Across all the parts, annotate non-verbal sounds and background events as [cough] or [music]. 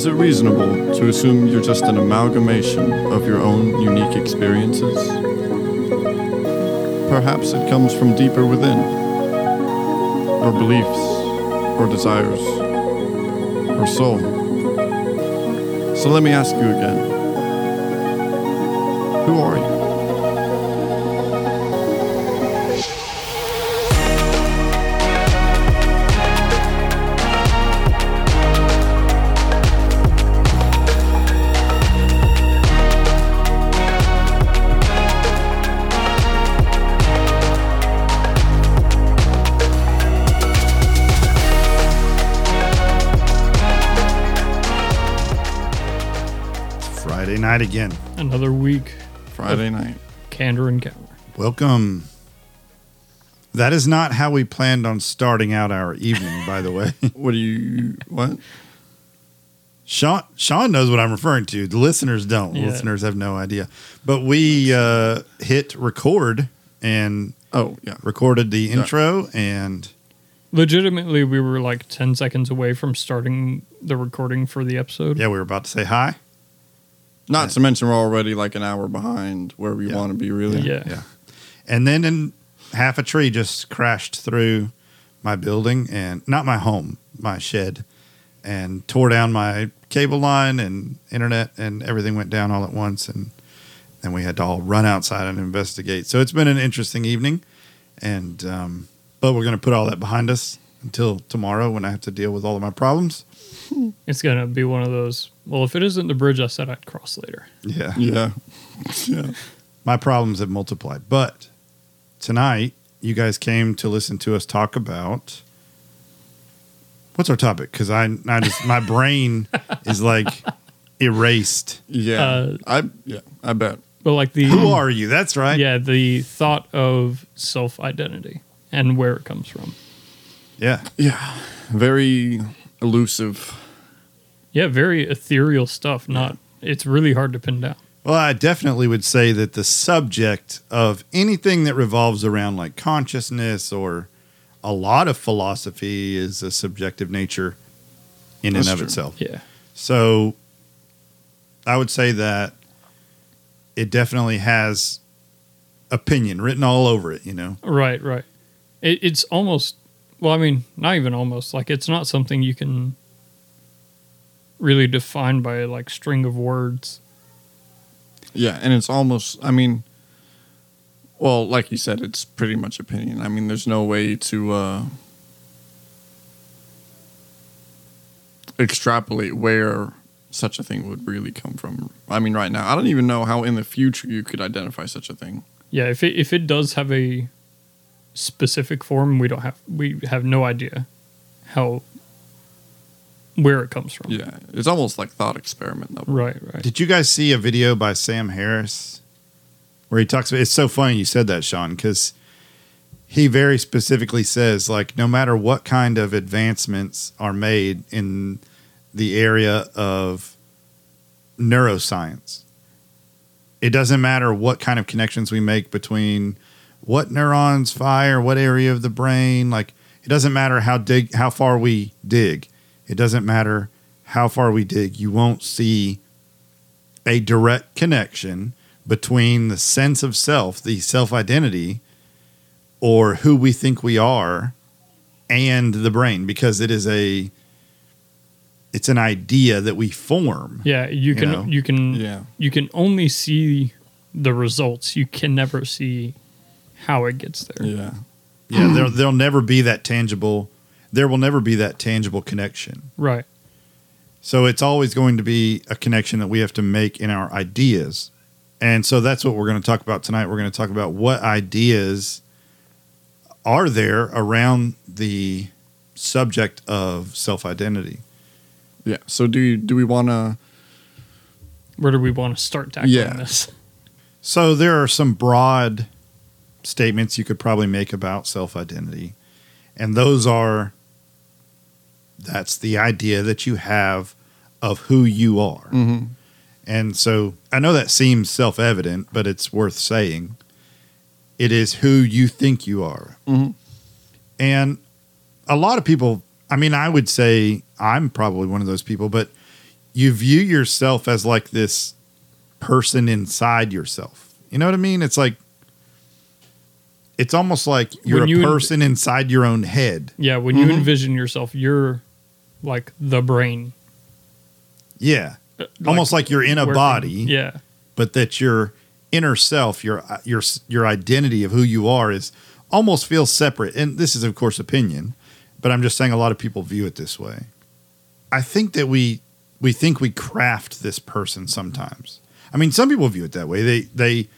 Is it reasonable to assume you're just an amalgamation of your own unique experiences? Perhaps it comes from deeper within, or beliefs, or desires, or soul. So let me ask you again Who are you? Night again. Another week, Friday night. candor and counter. Welcome. That is not how we planned on starting out our evening, by the way. [laughs] What do you. What? Sean Sean knows what I'm referring to. The listeners don't. The Yeah. listeners have no idea. But we uh, hit record and Oh, yeah. recorded the intro and Legitimately, we were like 10 seconds away from starting the recording for the episode. yeah, we were about to say hi. Not to mention we're already like an hour behind where we Yeah. want to be, really. Yeah. Yeah. And then in half a tree just crashed through my building and not my home, my shed, and tore down my cable line and internet and everything went down all at once and then we had to all run outside and investigate. So it's been an interesting evening and um, but we're going to put all that behind us until tomorrow when I have to deal with all of my problems. [laughs] It's going to be one of those, well, if it isn't the bridge I said I'd cross later. Yeah. Yeah. yeah. my problems have multiplied. But tonight, you guys came to listen to us talk about what's our topic? Because I, I just my [laughs] brain is like erased. Yeah. Uh, I yeah, I bet. But like the. Who are you? That's right. Yeah, the thought of self identity and where it comes from. Yeah. Yeah. Very elusive. Yeah, very ethereal stuff. Not, it's really hard to pin down. Well, I definitely would say that the subject of anything that revolves around like consciousness or a lot of philosophy is a subjective nature in That's and of true. itself. Yeah. So I would say that it definitely has opinion written all over it, you know. Right, right. It, it's almost, well, I mean, not even almost. Like, it's not something you can really define by like string of words. Yeah, and it's almost I mean well, like you said, it's pretty much opinion. I mean, there's no way to uh extrapolate where such a thing would really come from. I mean, right now, I don't even know how in the future you could identify such a thing. Yeah, if it if it does have a specific form, we don't have we have no idea how where it comes from. Yeah, it's almost like thought experiment level. Right, right. Did you guys see a video by Sam Harris where he talks about it's so funny you said that, Sean, because he very specifically says, like, no matter what kind of advancements are made in the area of neuroscience, it doesn't matter what kind of connections we make between what neurons fire, what area of the brain, like it doesn't matter how dig how far we dig. It doesn't matter how far we dig. You won't see a direct connection between the sense of self, the self identity, or who we think we are, and the brain, because it is a it's an idea that we form. Yeah, you can know? you can Yeah. you can only see the results. You can never see how it gets there. Yeah. Yeah, there hmm. there'll never be that tangible. There will never be that tangible connection. Right. So it's always going to be a connection that we have to make in our ideas. And so that's what we're going to talk about tonight. We're going to talk about what ideas are there around the subject of self identity. Yeah. So do you, do we want to Where do we want to start tackling Yeah. this? So there are some broad statements you could probably make about self identity. And those are that's the idea that you have of who you are. Mhm. And so I know that seems self evident, but it's worth saying. It is who you think you are. Mhm. And a lot of people, I mean, I would say I'm probably one of those people, but you view yourself as like this person inside yourself. You know what I mean? It's like it's almost like you're When a you en- person inside your own head. Yeah, when you Mhm. envision yourself, you're like the brain. Yeah. Uh, almost like you're in a working. body, Yeah. but that your inner self, your your your identity of who you are is almost feels separate. And this is of course opinion, but I'm just saying a lot of people view it this way. I think that we we think we craft this person sometimes. I mean, some people view it that way. They they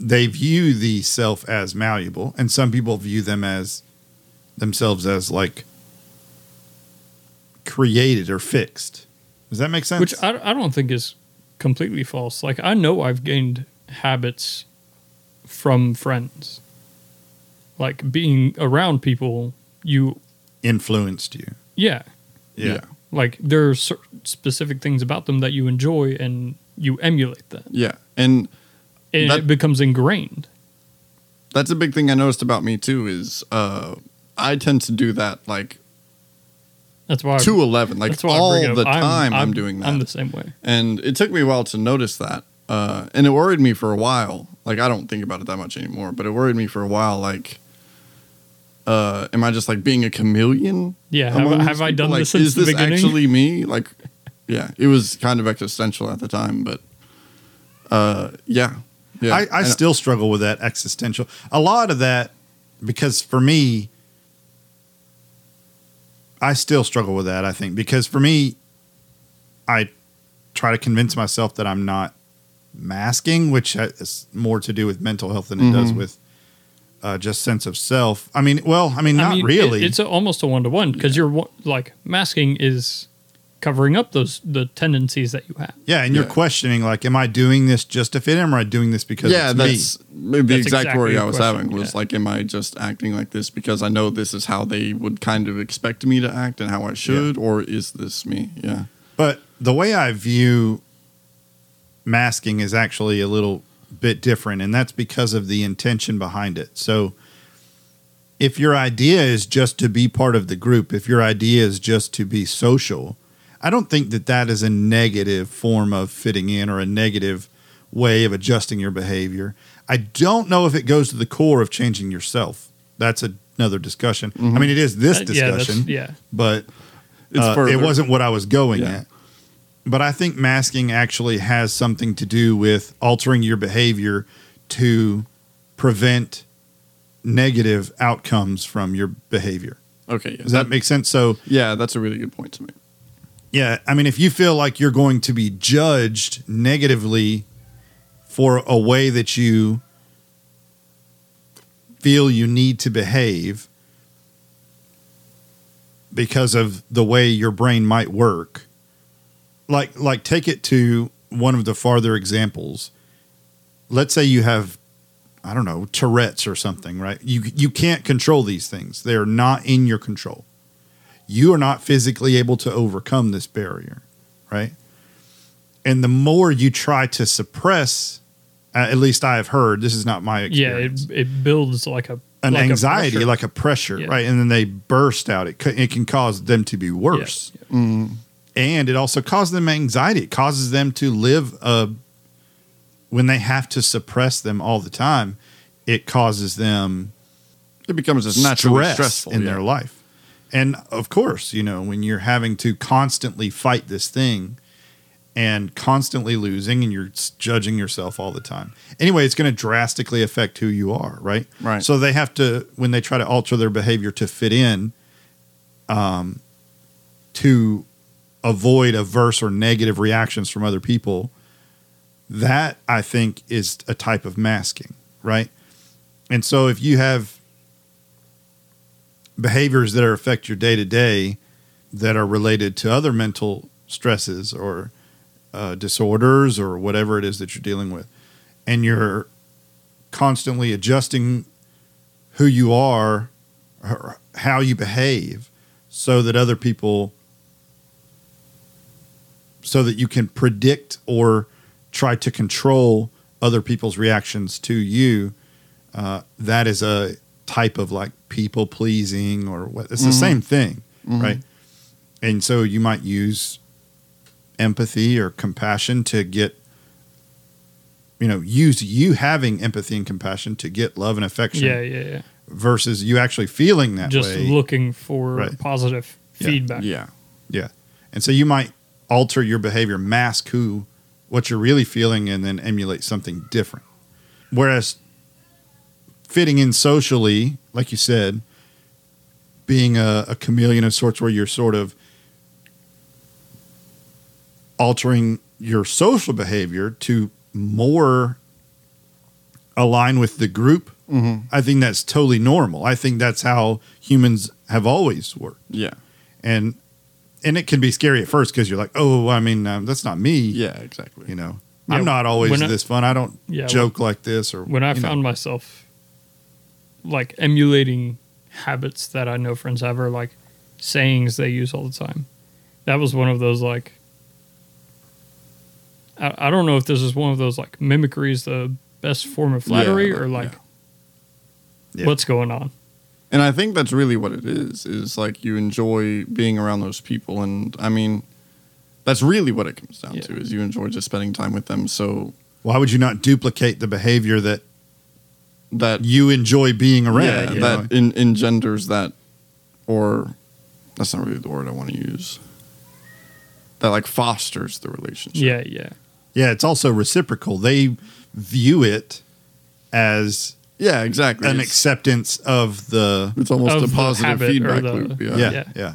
they view the self as malleable, and some people view them as themselves as like created or fixed. Does that make sense? Which I, I don't think is completely false. Like, I know I've gained habits from friends. Like, being around people, you, influenced you. yeah. Yeah. Yeah. Like, there are cer- specific things about them that you enjoy and you emulate that. Yeah. And And That- it becomes ingrained. that's a big thing I noticed about me too is uh I tend to do that like That's why to 11 like that's why I all bring it up. the time I'm, doing that. I'm the same way. and it took me a while to notice that uh, and it worried me for a while like i don't think about it that much anymore but it worried me for a while like uh, am i just like being a chameleon Yeah. Have, have I done like, this since is the this beginning? actually me like yeah it was kind of existential at the time but uh, yeah yeah I, I still struggle with that existential. A lot of that, because for me, I still struggle with that. I think because for me, I try to convince myself that I'm not masking, which has more to do with mental health than it does Mhm. with uh, just sense of self. I mean, well, I mean, not I mean, it- really. it's a, almost a one to one because you're like masking is covering up those the tendencies that you have. yeah, and you're Yeah. questioning like, am I doing this just to fit in, or am I doing this because yeah, it's me? that's the That's exact exactly worry I was question, having. Was yeah. like, am I just acting like this because I know this is how they would kind of expect me to act and how I should, or is this me? Yeah, But the way I view masking is actually a little bit different, and that's because of the intention behind it. So, if your idea is just to be part of the group, if your idea is just to be social, I don't think that that is a negative form of fitting in or a negative way of adjusting your behavior. I don't know if it goes to the core of changing yourself. That's another discussion. I mean, it is this Uh, yeah, discussion, yeah. but uh, it wasn't what I was going Yeah. at. But I think masking actually has something to do with altering your behavior to prevent negative outcomes from your behavior. okay. Yeah, Does that make sense? So, yeah, that's a really good point to me. Yeah, I mean, if you feel like you're going to be judged negatively for a way that you feel you need to behave because of the way your brain might work, like like take it to one of the farther examples. Let's say you have I don't know, Tourette's or something, right? You you can't control these things. They're not in your control you are not physically able to overcome this barrier, right? And the more you try to suppress, at least I have heard, this is not my Yeah, experience, it, it builds like a an like anxiety, pressure. like a pressure, Yeah. right? And then they burst out. It, it can cause them to be worse. Yeah, Mm, And it also causes them anxiety. It causes them to live a, when they have to suppress them all the time, it causes them it becomes a naturally stress stressful in yeah. their life. And of course, you know, when you're having to constantly fight this thing and constantly losing and you're judging yourself all the time. Anyway, it's going to drastically affect who you are, right? Right. So they have to when they try to alter their behavior to fit in um to avoid averse or negative reactions from other people, that I think is a type of masking, right? And so if you have behaviors that affect your day to day that are related to other mental stresses or uh, disorders or whatever it is that you're dealing with, and you're constantly adjusting who you are, or how you behave, so that other people, so that you can predict or try to control other people's reactions to you. Uh, that is a type of like people pleasing or what it's the Mhm. same thing Mhm. right and so you might use empathy or compassion to get you know use you having empathy and compassion to get love and affection Yeah, yeah, yeah. versus you actually feeling that Just way looking for Right. positive Yeah. feedback. Yeah. yeah and so you might alter your behavior mask who what you're really feeling and then emulate something different whereas fitting in socially like you said being a, a chameleon of sorts where you're sort of altering your social behavior to more align with the group Mm-hmm. i think that's totally normal i think that's how humans have always worked Yeah. and and it can be scary at first because you're like oh i mean um, that's not me Yeah. Exactly. you know Yeah, i'm not always when I- this fun i don't Yeah, joke like this or when I you know. found myself like emulating habits that I know friends have or like sayings they use all the time, that was one of those like I, I don't know if this is one of those like mimicry is the best form of flattery Yeah, or like yeah. Yeah. what's going on. And I think that's really what it is. Is like you enjoy being around those people, and I mean, that's really what it comes down Yeah. to. Is you enjoy just spending time with them. So why would you not duplicate the behavior that that you enjoy being around yeah, you that en- engenders that, or that's not really the word I want to use. That like fosters the relationship. Yeah, yeah. yeah it's also reciprocal they view it as yeah, exactly. an It's, acceptance of the it's almost of a positive feedback the- loop. Yeah. yeah, Yeah. yeah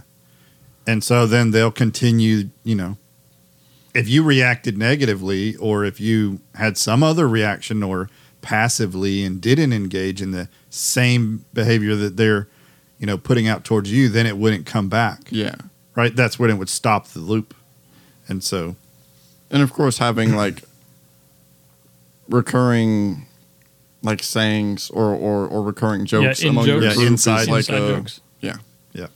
and so then they'll continue you know if you reacted negatively or if you had some other reaction or passively and didn't engage in the same behavior that they're you know putting out towards you then it wouldn't come back yeah. right that's when it would stop the loop and so and of course having like recurring like sayings or or, or recurring jokes in among jokes. your Yeah, group inside- like Inside a, jokes. yeah Yeah.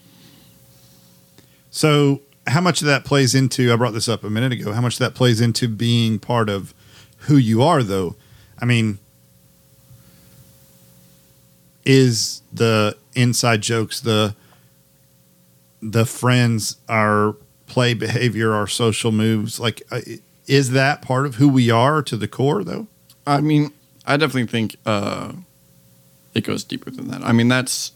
So, how much of that plays into? I brought this up a minute ago. How much of that plays into being part of who you are, though? I mean, is the inside jokes the the friends, our play behavior, our social moves, like, uh, is that part of who we are to the core, though? I mean I definitely think uh it goes deeper than that I mean that's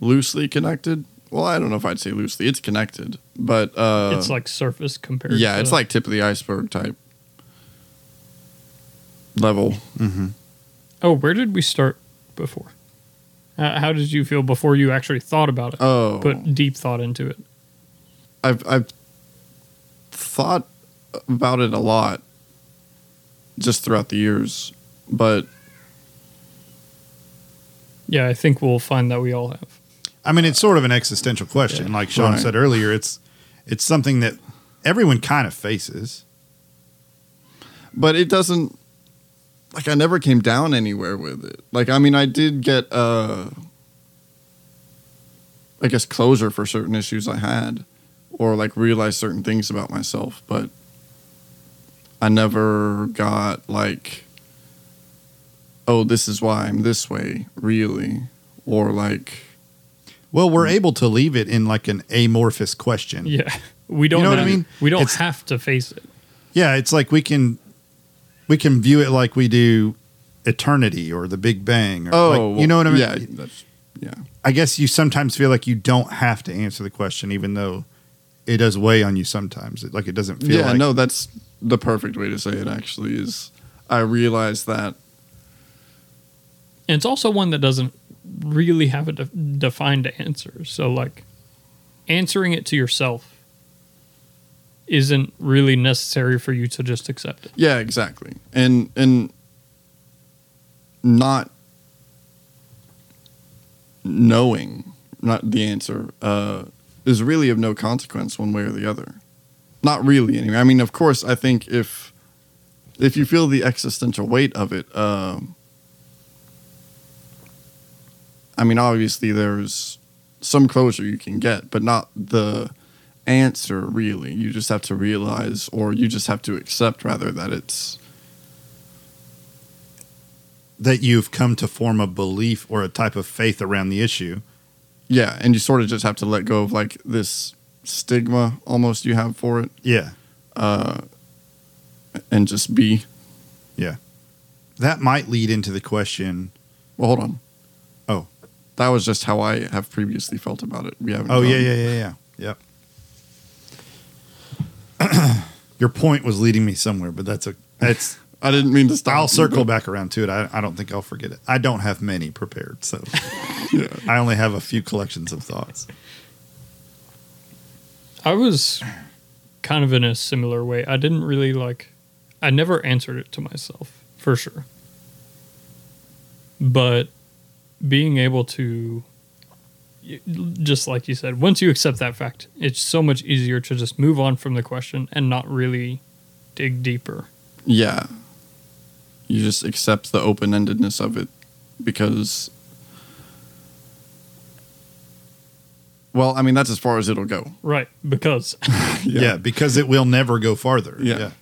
loosely connected well I don't know if I'd say loosely it's connected but uh it's like surface compared yeah to it's like tip of the iceberg type level Mm-hmm. Oh, where did we start before? Uh, how did you feel before you actually thought about it? oh Put deep thought into it. I've I've thought about it a lot just throughout the years, but Yeah, I think we'll find that we all have. I mean, it's sort of an existential question, like Sean Right. said earlier. It's it's something that everyone kind of faces. but it doesn't like I never came down anywhere with it. Like I mean I did get uh I guess closure for certain issues I had or like realize certain things about myself, but I never got like oh this is why I'm this way really or like Well, we're able to leave it in like an amorphous question. Yeah, [laughs] we don't. You know what I mean? We don't It's- have to face it. Yeah, it's like we can we can view it like we do eternity or the Big Bang. Or Oh, like, you know what I mean? Yeah, that's yeah. I guess you sometimes feel like you don't have to answer the question, even though it does weigh on you sometimes. It, like it doesn't feel yeah, like no, that's the perfect way to say it. Actually, is I realize that And it's also one that doesn't really have a de- defined answer. So, like, answering it to yourself isn't really necessary for you to just accept it. yeah, exactly, and and not knowing not the answer uh, is really of no consequence one way or the other. Not really, anyway. I mean, of course, I think if if you feel the existential weight of it, um, I mean, obviously there's some closure you can get, but not the answer really. You just have to realize, or you just have to accept, rather, that it's that you've come to form a belief or a type of faith around the issue. yeah, and you sort of just have to let go of like this stigma almost you have for it. Yeah. uh, and just be. Yeah. That might lead into the question. Well, hold on. Oh. That was just how I have previously felt about it. We haven't. Oh, yeah, gone- yeah, yeah, yeah. Yep. [clears throat] Your point was leading me somewhere, but that's a that's. I didn't mean to stop. I'll circle back around to it. I, I don't think I'll forget it. I don't have many prepared, so [laughs] Yeah. I only have a few collections of thoughts. I was kind of in a similar way. I didn't really like, I never answered it to myself, for sure. But being able to, y- just like you said, once you accept that fact, it's so much easier to just move on from the question and not really dig deeper. Yeah. You just accept the open endedness of it because. Well, I mean, that's as far as it'll go. Right. Because, [laughs] Yeah. because it will never go farther. Yeah.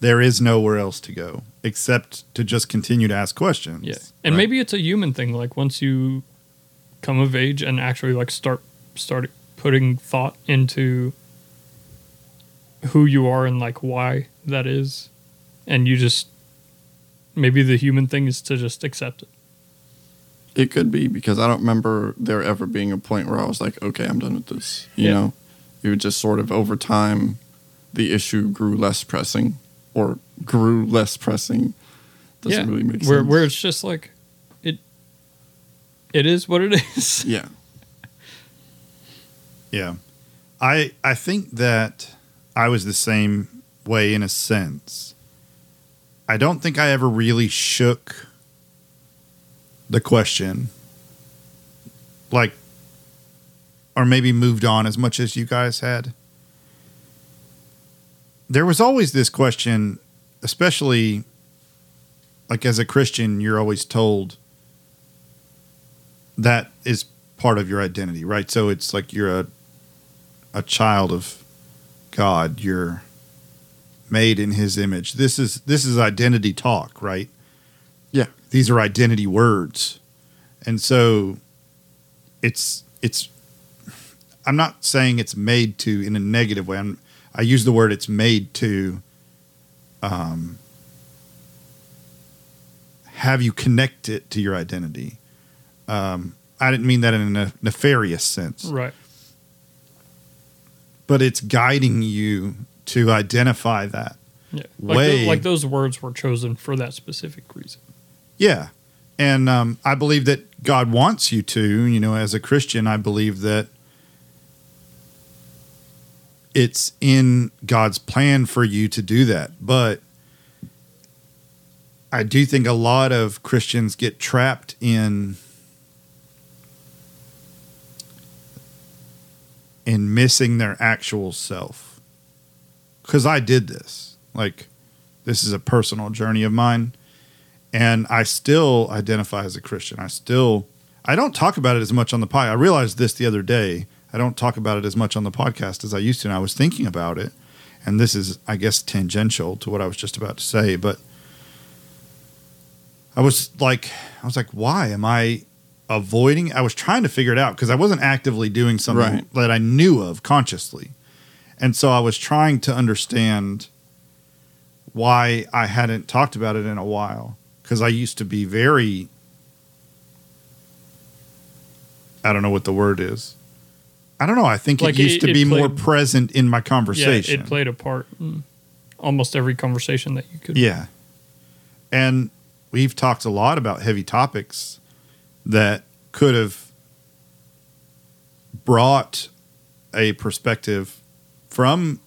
There is nowhere else to go except to just continue to ask questions. yeah. And Right. maybe it's a human thing. Like once you come of age and actually like start, start putting thought into who you are and like why that is and you just maybe the human thing is to just accept it It could be because I don't remember there ever being a point where I was like, okay, I'm done with this. You Yeah. know, it would just sort of over time, the issue grew less pressing or grew less pressing. Doesn't really make where sense. where it's just like it is what it [laughs] is yeah. Yeah. I I think that I was the same way in a sense. I don't think I ever really shook the question like or maybe moved on as much as you guys had. There was always this question, especially like as a Christian, you're always told that is part of your identity, right? So it's like you're a a child of God. You're made in His image. This is this is identity talk, right? Yeah. These are identity words, and so it's it's. I'm not saying it's made to in a negative way. I'm, I use the word it's made to. Um, have you connect it to your identity? Um, I didn't mean that in a nefarious sense right but it's guiding you to identify that. yeah like, Way- tho- like those words were chosen for that specific reason Yeah. And um, I believe that God wants you to, you know, as a Christian, I believe that it's in God's plan for you to do that. But I do think a lot of Christians get trapped in in missing their actual self. Cuz I did this. Like this is a personal journey of mine and I still identify as a Christian. I still I don't talk about it as much on the pod. I realized this the other day. I don't talk about it as much on the podcast as I used to, and I was thinking about it. And this is, I guess, tangential to what I was just about to say, but I was like, I was like, why am I avoiding? I was trying to figure it out because I wasn't actively doing something Right. that I knew of consciously, and so I was trying to understand why I hadn't talked about it in a while because I used to be very I don't know what the word is. I don't know. I think Like it used it- to be more present in my conversation. yeah it played a part in almost every conversation that you could Yeah. And we've talked a lot about heavy topics that could have brought a perspective from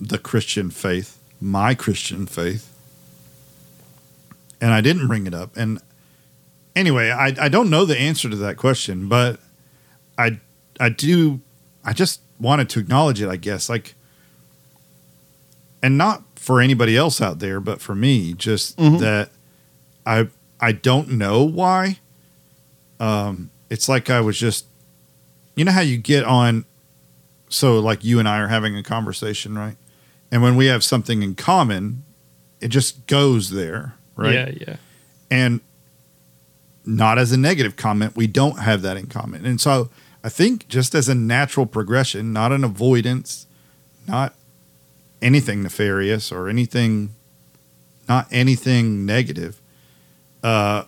the Christian faith, my Christian faith. And I didn't bring it up. And anyway, I, I don't know the answer to that question, but I I do I just wanted to acknowledge it, I guess. Like and not for anybody else out there, but for me, just mm-hmm. that I I don't know why. Um, it's like I was just, you know how you get on, so like you and I are having a conversation, right? And when we have something in common, it just goes there, right? yeah yeah and not as a negative comment we don't have that in common and so i think just as a natural progression not an avoidance not anything nefarious or anything, not anything negative. Uh,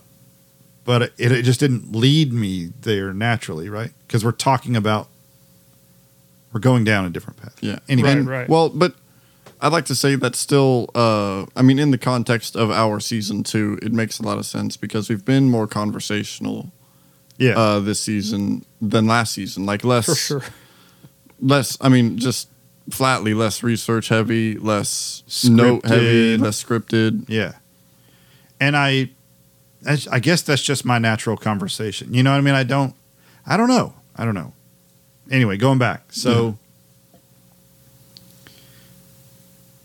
but it, it just didn't lead me there naturally, right? Because we're talking about we're going down a different path. Yeah. Anyway, Right, And- right. Well, but I'd like to say that still, uh, I mean, in the context of our season two, it makes a lot of sense because we've been more conversational yeah, uh, this season than last season. Like less, For sure. less. I mean, just flatly less research heavy, less note heavy, less scripted. Yeah. And I, I I guess that's just my natural conversation. You know what I mean? I don't, I don't know. I don't know. Anyway, going back. So,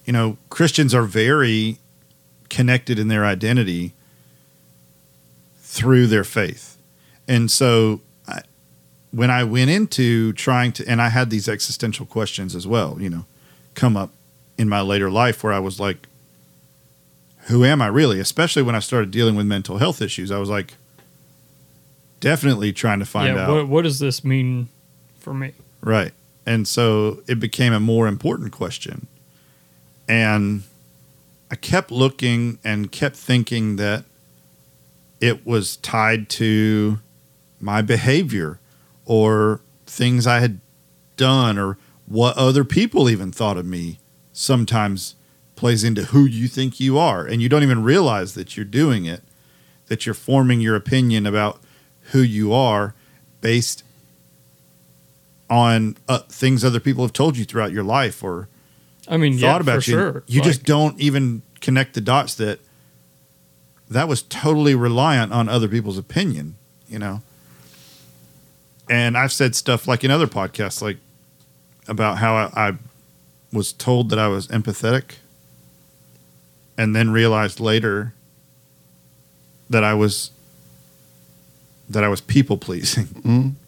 you know, Christians are very connected in their identity through their faith. And so, I, when I went into trying to, and I had these existential questions as well, you know, come up in my later life where I was like, who am I really? Especially when I started dealing with mental health issues, I was like, definitely trying to find yeah. out. What, what does this mean for me? Right. And so it became a more important question. And I kept looking and kept thinking that it was tied to my behavior or things I had done or what other people even thought of me sometimes plays into who you think you are. And you don't even realize that you're doing it, that you're forming your opinion about who you are based on uh, things other people have told you throughout your life or I mean, thought yeah, about for you. sure. You just don't even connect the dots that that was totally reliant on other people's opinion, you know. And I've said stuff like in other podcasts, like about how I, I was told that I was empathetic, and then realized later that I was that I was people pleasing. [laughs]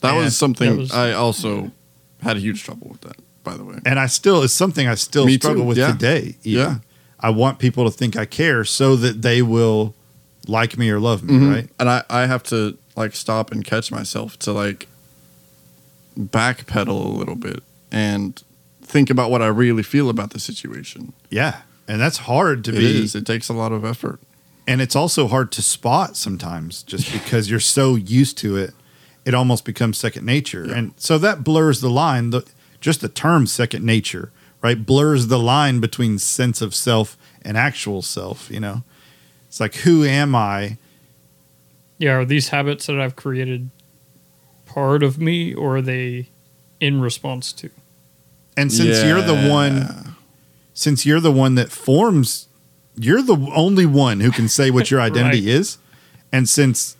That And was something that was- I also had a huge trouble with that, by the way. and I still it's something I still Me struggle too, with yeah. today. even. Yeah. I want people to think I care so that they will like me or love me, Mhm. right? And I, I have to like stop and catch myself to like backpedal a little bit and think about what I really feel about the situation. Yeah, and that's hard to It be, is. It takes a lot of effort. and it's also hard to spot sometimes, just because you're so used to it, it almost becomes second nature, Yeah. and so that blurs the line. The just the term second nature, right, blurs the line between sense of self and actual self. You know, it's like who am I? yeah, are these habits that I've created part of me, or are they in response to? And since you're the one Yeah. Since you're the one that forms you're the only one who can say what your [laughs] identity Right. is and since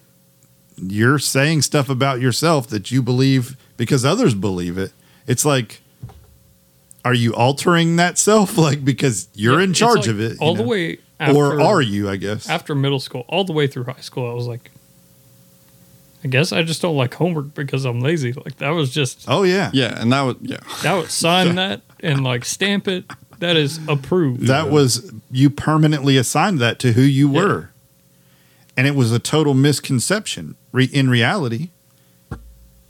you're saying stuff about yourself that you believe because others believe it it's like are you altering that self [laughs] like because you're Yeah, in charge like of it you all the way. After, or are you i guess after middle school, all the way through high school? I was like, I guess I just don't like homework because I'm lazy. Like that was just oh yeah Yeah, and that was yeah. that would sign [laughs] that and like stamp it. That is approved. that was you permanently assigned that to who you Yeah. were and it was a total misconception Re- in reality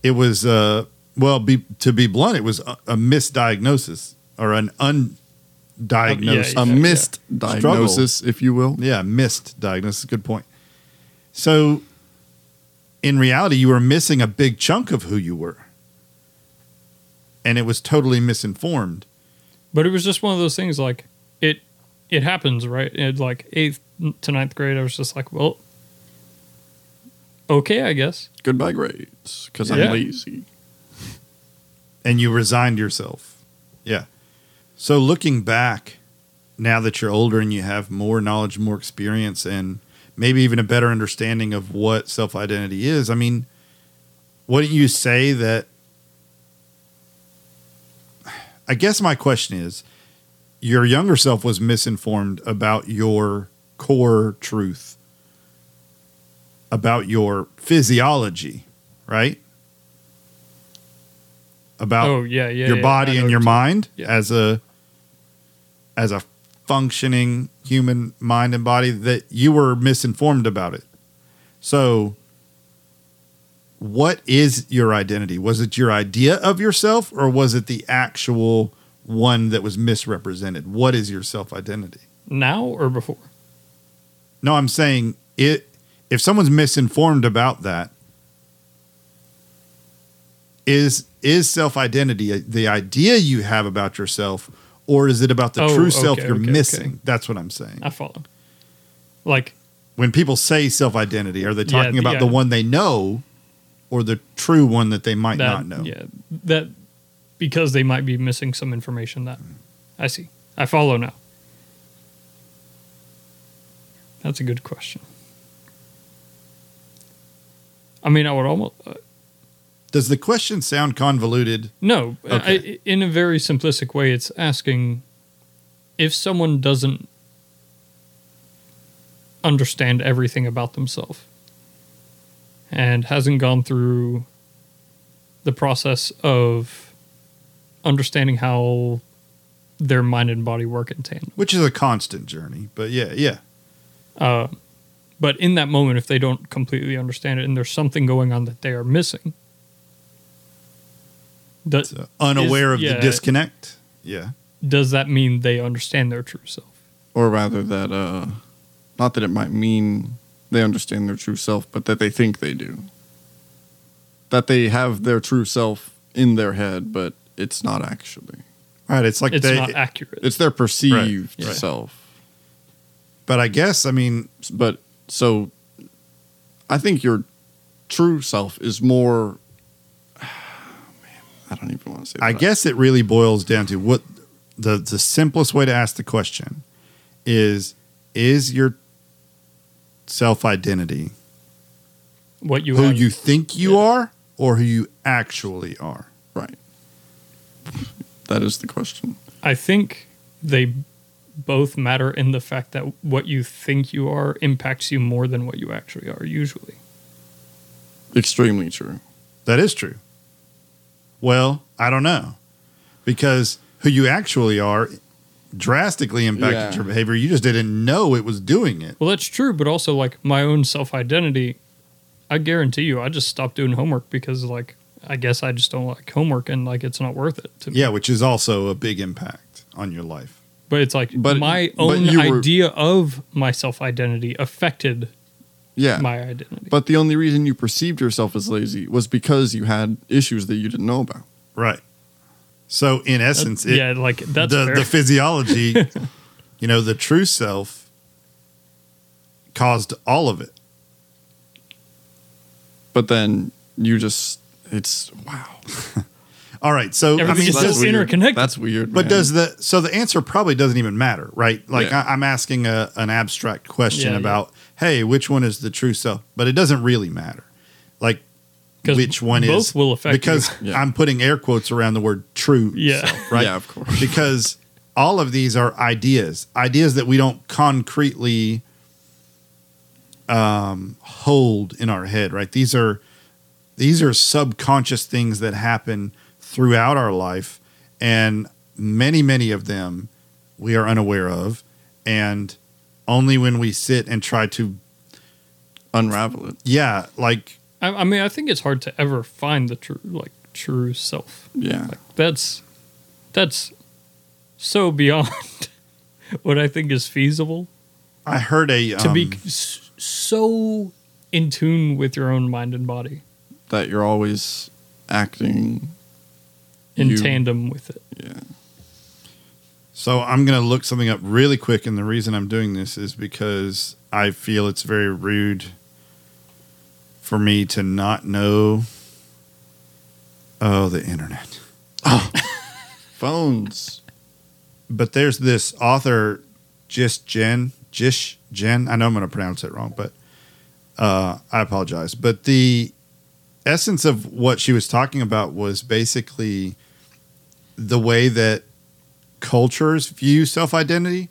it was uh well be to be blunt it was a, a misdiagnosis or an undiagnosed A Yeah. missed diagnosis, if you will. yeah missed diagnosis good point so in reality you were missing a big chunk of who you were and it was totally misinformed But it was just one of those things like it it happens, right? It like eighth to ninth grade, I was just like, well, okay, I guess. Goodbye grades, because Yeah. I'm lazy. [laughs] and you resigned yourself. Yeah. So looking back, now that you're older and you have more knowledge, more experience, and maybe even a better understanding of what self identity is, I mean, wouldn't you say that? I guess my question is your younger self was misinformed about your core truth, about your physiology, right? About oh yeah, yeah. your yeah, body and your mind as a as a functioning human mind and body that you were misinformed about it. So what is your identity? Was it your idea of yourself or was it the actual one that was misrepresented. What is your self identity? Now or before? No, I'm saying it. If someone's misinformed about that, is is self identity the idea you have about yourself, or is it about the Oh, true self you're okay, missing? okay. That's what I'm saying. I follow. Like When people say self identity, are they talking Yeah, about yeah. the one they know, or the true one that they might that. not know? Yeah, that because they might be missing some information. That I see. I follow now. That's a good question. I mean, I would almost uh, Does the question sound convoluted? no. Okay. I, in a very simplistic way, it's asking if someone doesn't understand everything about themselves and hasn't gone through the process of understanding how their mind and body work in tandem. Which is a constant journey, but yeah, yeah. Uh, but in that moment, if they don't completely understand it and there's something going on that they are missing, does, So unaware of yeah. the disconnect. Yeah. does that mean they understand their true self? or rather that uh not that it might mean they understand their true self but that they think they do that they have their true self in their head but it's not actually Right. It's like It's they, not accurate. it's their perceived Right. self but I guess, I mean, but so i think your true self is more [sighs] man i don't even want to say that I guess it really boils down to what the the simplest way to ask the question is is your self identity what you who have- you think you Yeah. are or who you actually are. right that is the question I think they both matter in the fact that what you think you are impacts you more than what you actually are, usually. extremely true That is true. Well, I don't know. Because who you actually are drastically impacted Yeah. your behavior. You just didn't know it was doing it. Well, that's true, but also, like, my own self identity, I guarantee you, I just stopped doing homework because, like, I guess I just don't like homework and, like, it's not worth it to me. Yeah, which is also a big impact on your life. But it's like But- my but own you were- idea of my self identity affected yeah my identity. But the only reason you perceived yourself as lazy was because you had issues that you didn't know about. Right. So in essence, it, yeah, like, that's the, the physiology, [laughs] you know, the true self caused all of it. But then you just, it's wow. [laughs] All right. So I Everything mean, is does- so interconnected. That's weird. but man. does the so the answer probably doesn't even matter, right? Like Yeah. I, I'm asking a, an abstract question Yeah, yeah. about, hey, which one is the true self? But it doesn't really matter, like 'Cause which one is both is will affect you. because [laughs] Yeah. I'm putting air quotes around the word true. Yeah. self, right? Yeah, of course. [laughs] because all of these are ideas, ideas that we don't concretely um, hold in our head, right? These are these are subconscious things that happen throughout our life, and many, many of them we are unaware of, and only when we sit and try to, Unravel it. yeah, like I, I mean, I think it's hard to ever find the true, like, true self. Yeah. Like, that's, that's so beyond [laughs] what I think is feasible. I heard a to be um, so in tune with your own mind and body That you're always acting. in You- tandem with it. Yeah. So I'm going to look something up really quick, and the reason I'm doing this is because I feel it's very rude for me to not know. Oh, the internet. Oh, [laughs] phones. But there's this author, Jish Jen, Jish Jen. I know I'm going to pronounce it wrong, but uh, I apologize. But the essence of what she was talking about was basically the way that cultures view self identity,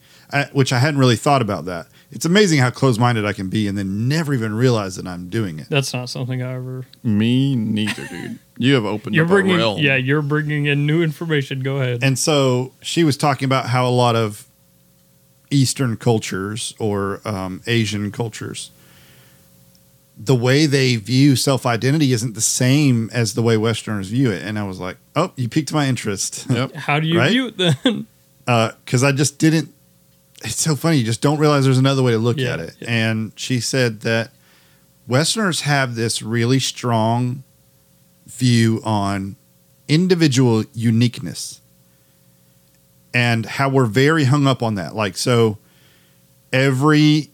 which I hadn't really thought about that. It's amazing how close minded I can be and then never even realize that I'm doing it. That's not something I ever. Me neither, dude. You have opened You're up bringing, a realm. yeah, you're bringing in new information. Go ahead. And so she was talking about how a lot of Eastern cultures or um, Asian cultures the way they view self identity isn't the same as the way Westerners view it. And I was like, oh, you piqued my interest. Yep. How do you Right? view it then? because I just didn't. It's so funny. You just don't realize there's another way to look Yeah, at it. yeah. And she said that Westerners have this really strong view on individual uniqueness and how we're very hung up on that. Like, so every.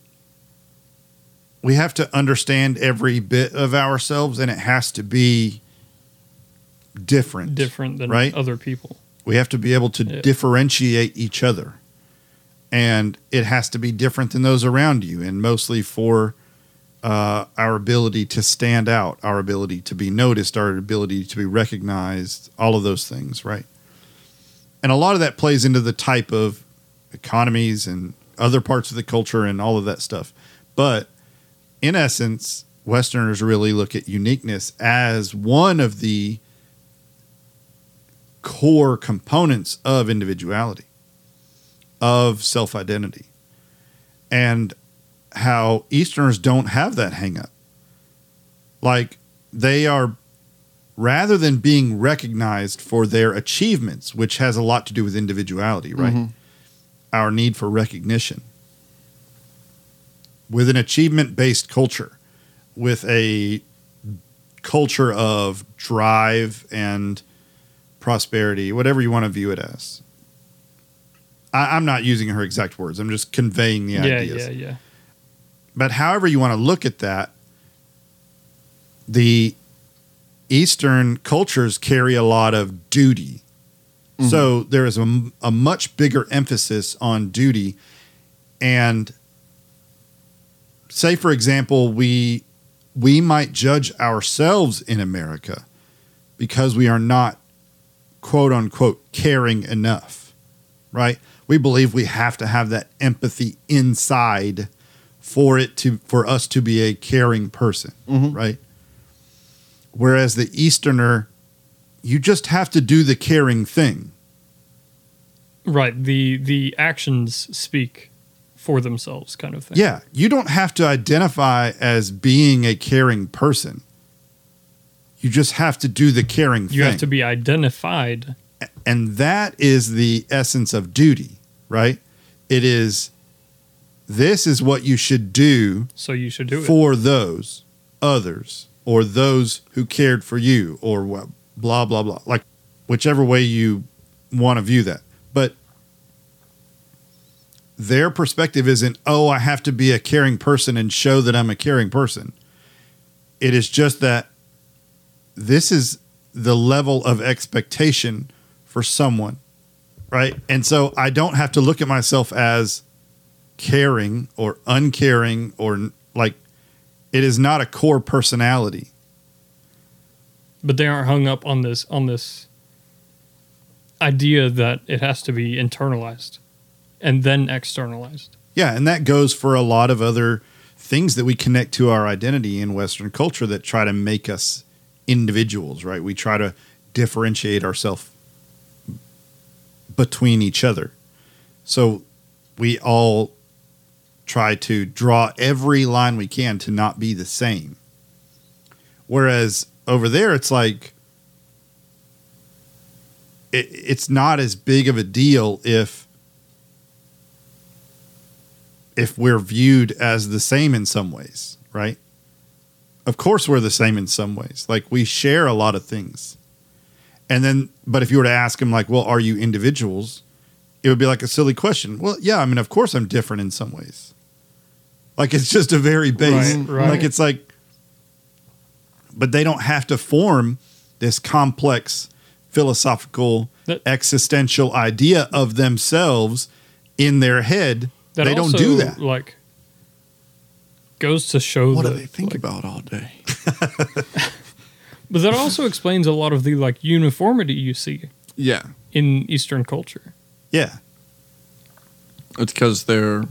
We have to understand every bit of ourselves, and it has to be different. Different than Right? other people. We have to be able to Yeah. differentiate each other. And it has to be different than those around you, and mostly for uh, our ability to stand out, our ability to be noticed, our ability to be recognized, all of those things, right? And a lot of that plays into the type of economies and other parts of the culture and all of that stuff. But in essence, Westerners really look at uniqueness as one of the core components of individuality, of self identity, and how Easterners don't have that hang up. Like they are, rather than being recognized for their achievements, which has a lot to do with individuality, right? Mhm. Our need for recognition. With an achievement based culture, with a culture of drive and prosperity, whatever you want to view it as. I, I'm not using her exact words. I'm just conveying the idea. Yeah, ideas. yeah, yeah. But however you want to look at that, the Eastern cultures carry a lot of duty. Mm-hmm. So there is a, a much bigger emphasis on duty. And say, for example, we we might judge ourselves in America because we are not quote unquote caring enough, right? We believe we have to have that empathy inside for it to for us to be a caring person, Mhm. right? Whereas the Easterner, you just have to do the caring thing. Right. The the actions speak for themselves, kind of thing. Yeah, you don't have to identify as being a caring person. You just have to do the caring You thing. You have to be identified. and that is the essence of duty, right? It is this is what you should do So you should do it. for those others or those who cared for you or what blah blah blah like whichever way you want to view that but their perspective isn't oh i have to be a caring person and show that i'm a caring person it is just that this is the level of expectation for someone right and so i don't have to look at myself as caring or uncaring or like it is not a core personality. but they aren't hung up on this on this idea that it has to be internalized and then externalized. Yeah, and that goes for a lot of other things that we connect to our identity in Western culture that try to make us individuals, right? We try to differentiate ourselves between each other. So we all try to draw every line we can to not be the same. Whereas over there, it's like it, it's not as big of a deal if if we're viewed as the same in some ways, right? Of course, we're the same in some ways. Like we share a lot of things. And then, but if you were to ask him, like, well, are you individuals? It would be like a silly question. Well, yeah, I mean, of course I'm different in some ways. Like it's just a very base. Right, right. Like it's like, but they don't have to form this complex philosophical That- existential idea of themselves in their head. That they don't also, do that. Like goes to show What the, do they think like- about all day? [laughs] But that also explains a lot of the like uniformity you see Yeah, in Eastern culture. Yeah. it's because they're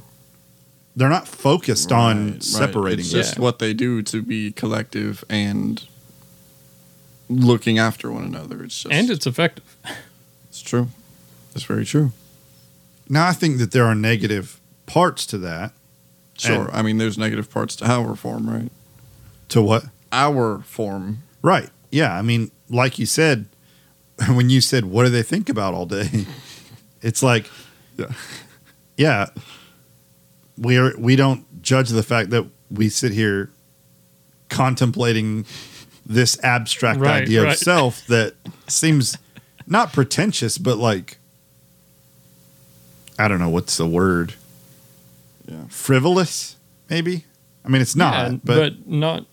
They're not focused on Right, right. separating. It's them. just what they do to be collective and looking after one another. It's just and it's effective. it's true. It's very true. Now I think that there are negative parts to that. Sure. I mean, there's negative parts to our form, right? To what? our form. Right. Yeah. I mean, like you said, [laughs] when you said, what do they think about all day? [laughs] It's like, Yeah. yeah, we are, we don't judge the fact that we sit here contemplating this abstract Right, idea right. of self that seems not pretentious, but like, I don't know what's the word, Yeah. frivolous, maybe. I mean, it's not, Yeah, but, but not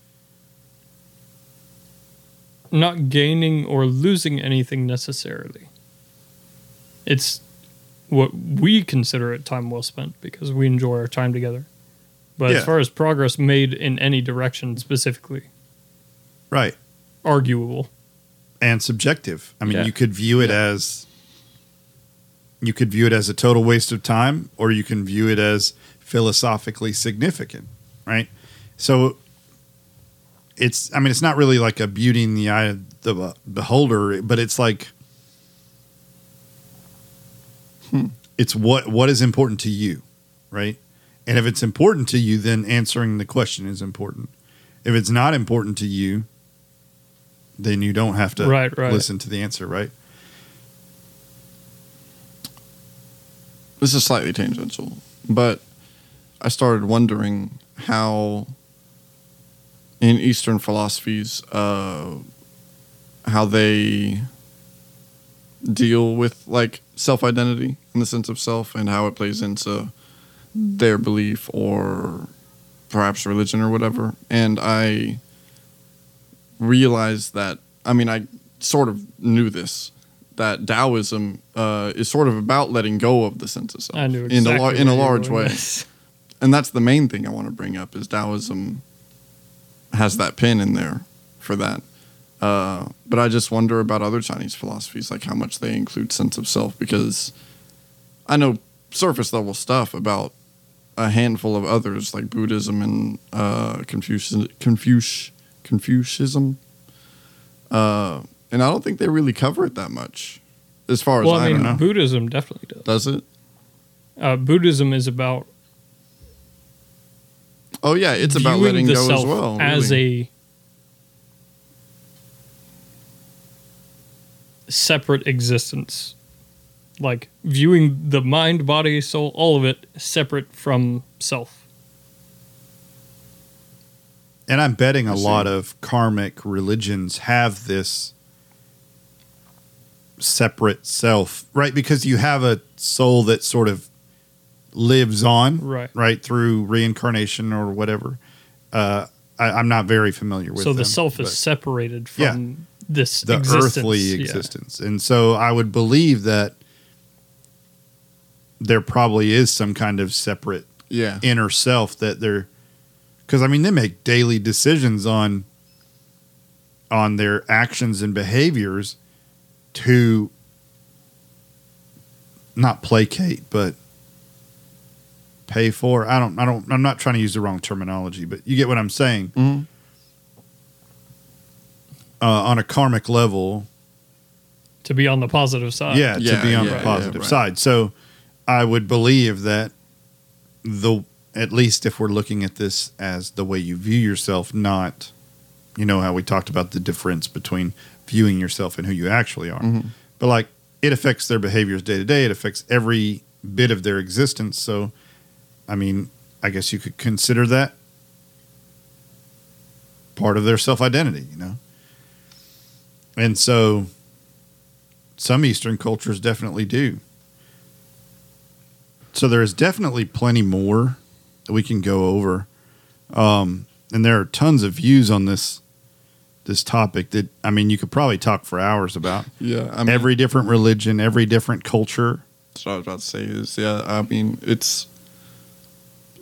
not gaining or losing anything necessarily. It's what we consider it time well spent because we enjoy our time together. But Yeah. as far as progress made in any direction specifically, right. arguable. and subjective. I mean, Yeah. you could view it as you could view it as a total waste of time, or you can view it as philosophically significant, right? So it's, I mean, it's not really like a beauty in the eye of the beholder, but it's like hmm. it's what what is important to you, right? And if it's important to you, then answering the question is important. If it's not important to you, then you don't have to Right, right. listen to the answer, right? This is slightly tangential, but I started wondering how in Eastern philosophies, uh, how they deal with like self identity in the sense of self and how it plays into their belief or perhaps religion or whatever. And I realized that, I mean, I sort of knew this. That Taoism uh, is sort of about letting go of the sense of self knew in a lar- in a large way, and that's the main thing I want to bring up is Taoism has that pin in there for that. Uh, but I just wonder about other Chinese philosophies, like how much they include sense of self, because I know surface level stuff about a handful of others, like Buddhism and uh, Confucius, Confucius, Confucianism. Uh, and I don't think they really cover it that much, as far as I, I mean, know. Buddhism definitely does. Does it? Uh, Buddhism is about Oh yeah, it's about letting the go self as well. as really. a separate existence. Like viewing the mind, body, soul, all of it separate from self. And I'm betting a lot of karmic religions have this separate self, right? Because you have a soul that sort of lives on, Right. right, through reincarnation or whatever. Uh, I, I'm not very familiar with. so the self is separated from Yeah. this the existence. earthly Yeah. existence, and so I would believe that there probably is some kind of separate yeah, inner self that they're because I mean they make daily decisions on on their actions and behaviors to not placate but pay for I don't I don't I'm not trying to use the wrong terminology but you get what I'm saying Mhm. uh, on a karmic level To be on the positive side. yeah, Yeah, to be on yeah, the yeah, positive right. side. So I would believe that the at least if we're looking at this as the way you view yourself, not you know how we talked about the difference between viewing yourself and who you actually are. Mhm. But like it affects their behaviors day to day. It affects every bit of their existence. So I mean, I guess you could consider that part of their self identity, you know? And so some Eastern cultures definitely do. So there is definitely plenty more that we can go over. Um, and there are tons of views on this this topic that I mean you could probably talk for hours about. [laughs] yeah. I mean, every different religion, every different culture. That's what I was about to say is yeah. I mean, it's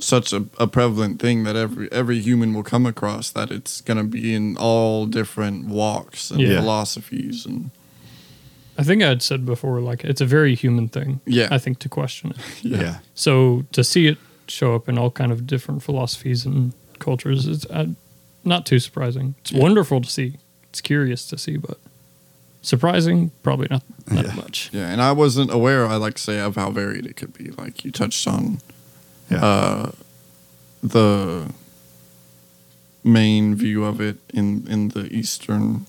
such a, a prevalent thing that every every human will come across that it's gonna be in all different walks and Yeah. philosophies and I think I had said before, like it's a very human thing. Yeah. I think to question it. [laughs] Yeah. So to see it show up in all kind of different philosophies and cultures is uh, not too surprising. It's wonderful to see. It's curious to see, but surprising, probably not that Yeah. much. yeah. And I wasn't aware. I like to say of how varied it could be. Like you touched on Yeah. uh, the main view of it in in the Eastern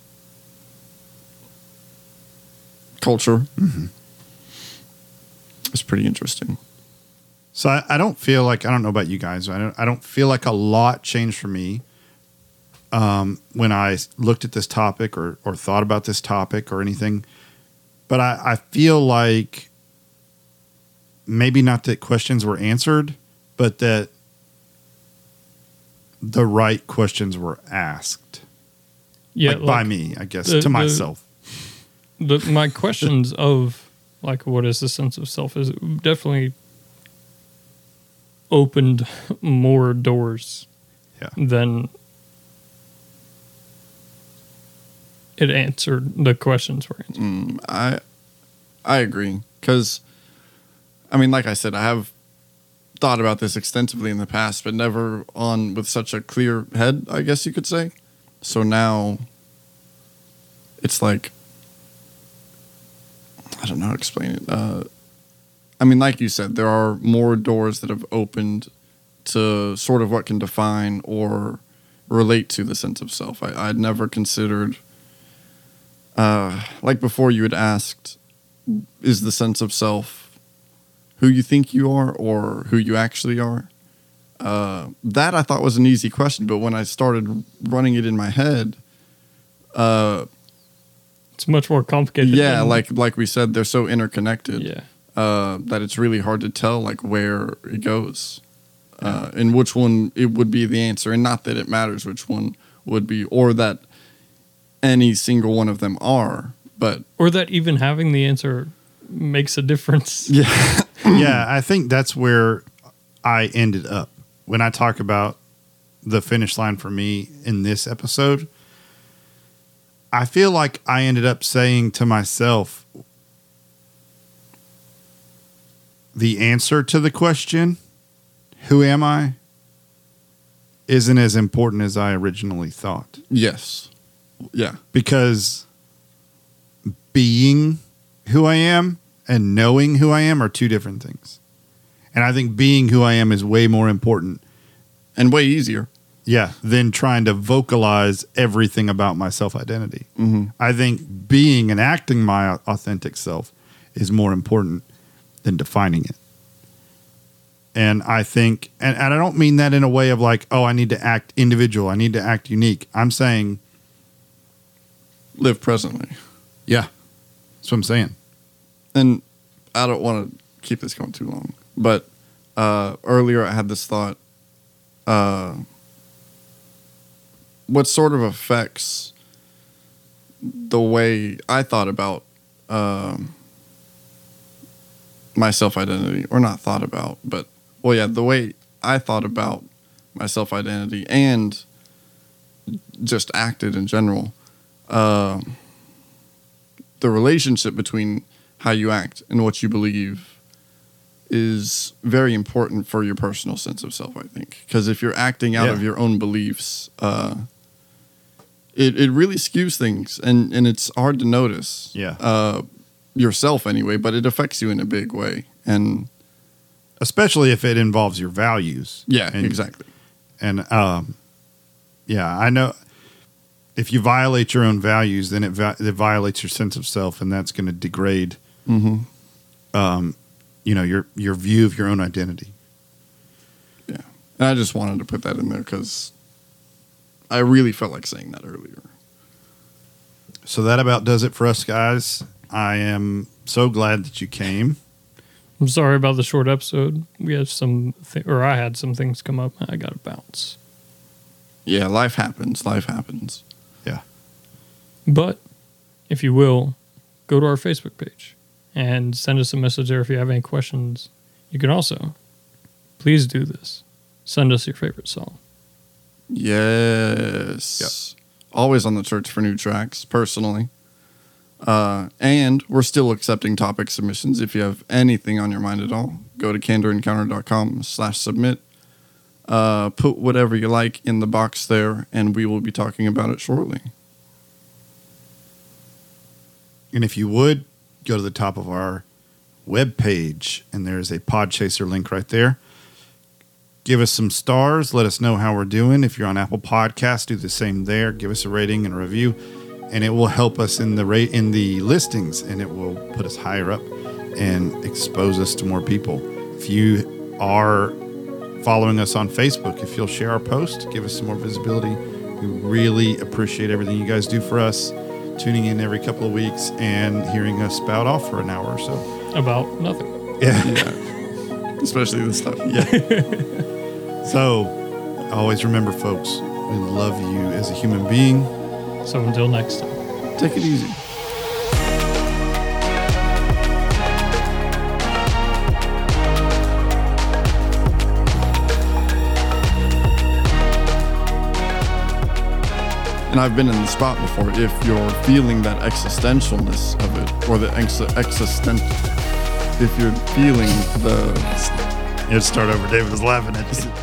culture. It's pretty interesting. So I, I don't feel like I don't know about you guys. I don't I don't feel like a lot changed for me um, when I looked at this topic or or thought about this topic or anything. But I, I feel like maybe not that questions were answered, but that the right questions were asked. Yeah, like, by me, I guess, the- to the- myself. the, [laughs] my questions of like what is the sense of self is definitely opened more doors Yeah. than it answered the questions were answered. Mm, I I agree because I mean, like I said, I have thought about this extensively in the past, but never on with such a clear head. I guess you could say. So now it's like I don't know how to explain it. Uh, I mean, like you said, there are more doors that have opened to sort of what can define or relate to the sense of self. I, I'd never considered uh, like before you had asked is the sense of self who you think you are or who you actually are uh, that i thought was an easy question but when i started running it in my head uh, It's much more complicated. yeah than- like like we said they're so interconnected yeah, uh, that it's really hard to tell like where it goes uh, and which one it would be the answer and not that it matters which one would be or that any single one of them are but or that even having the answer makes a difference. yeah [laughs] yeah, I think that's where I ended up when I talk about the finish line for me in this episode. I feel like I ended up saying to myself the answer to the question, Who am I? isn't as important as I originally thought yes yeah because being who I am and knowing who I am are two different things. And I think being who I am is way more important, and way easier yeah, than trying to vocalize everything about my self identity. mm-hmm. I think being and acting my authentic self is more important than defining it. And I think, and, and I don't mean that in a way of like, oh, I need to act individual, I need to act unique. I'm saying, live presently yeah, that's what I'm saying. And i don't want to keep this going too long but uh, earlier i had this thought uh, what sort of affects the way i thought about um, my self-identity or not thought about but well yeah the way i thought about my self-identity and just acted in general um the relationship between how you act and what you believe is very important for your personal sense of self, I think. Because if you're acting out Yeah. of your own beliefs, uh, it, it really skews things and, and it's hard to notice. Yeah. Uh, yourself anyway, but it affects you in a big way. And especially if it involves your values. yeah, and, exactly. And um, yeah, I know if you violate your own values, then it, vi- it violates your sense of self, and that's going to degrade, Mm-hmm. um, you know, your your view of your own identity. Yeah. And I just wanted to put that in there because I really felt like saying that earlier. So that about does it for us, guys. I am so glad that you came. I'm sorry about the short episode. We had some, th- or I had some things come up. I got to bounce. Yeah, life happens. Life happens. Yeah. But if you will, go to our Facebook page and send us a message there if you have any questions. You can also, please do this. Send us your favorite song. Yes. Always on the search for new tracks, personally. Uh, and we're still accepting topic submissions. If you have anything on your mind at all, go to candorencounter.com slash submit. Uh, put whatever you like in the box there, and we will be talking about it shortly. And if you would go to the top of our web page, and there's a Podchaser link right there. Give us some stars. Let us know how we're doing. If you're on Apple Podcasts, do the same there. Give us a rating and a review, and it will help us in the rate in the listings, and it will put us higher up and expose us to more people. If you are following us on Facebook, if you'll share our post, give us some more visibility. We really appreciate everything you guys do for us, tuning in every couple of weeks and hearing us spout off for an hour or so. About nothing. Yeah. Yeah. [laughs] Especially this stuff. Yeah. so, always remember, folks, we love you as a human being. So until next time. Take it easy. And I've been in the spot before. If you're feeling that existentialness of it, or the ex- existential, if you're feeling the Let's start over. David was laughing at you.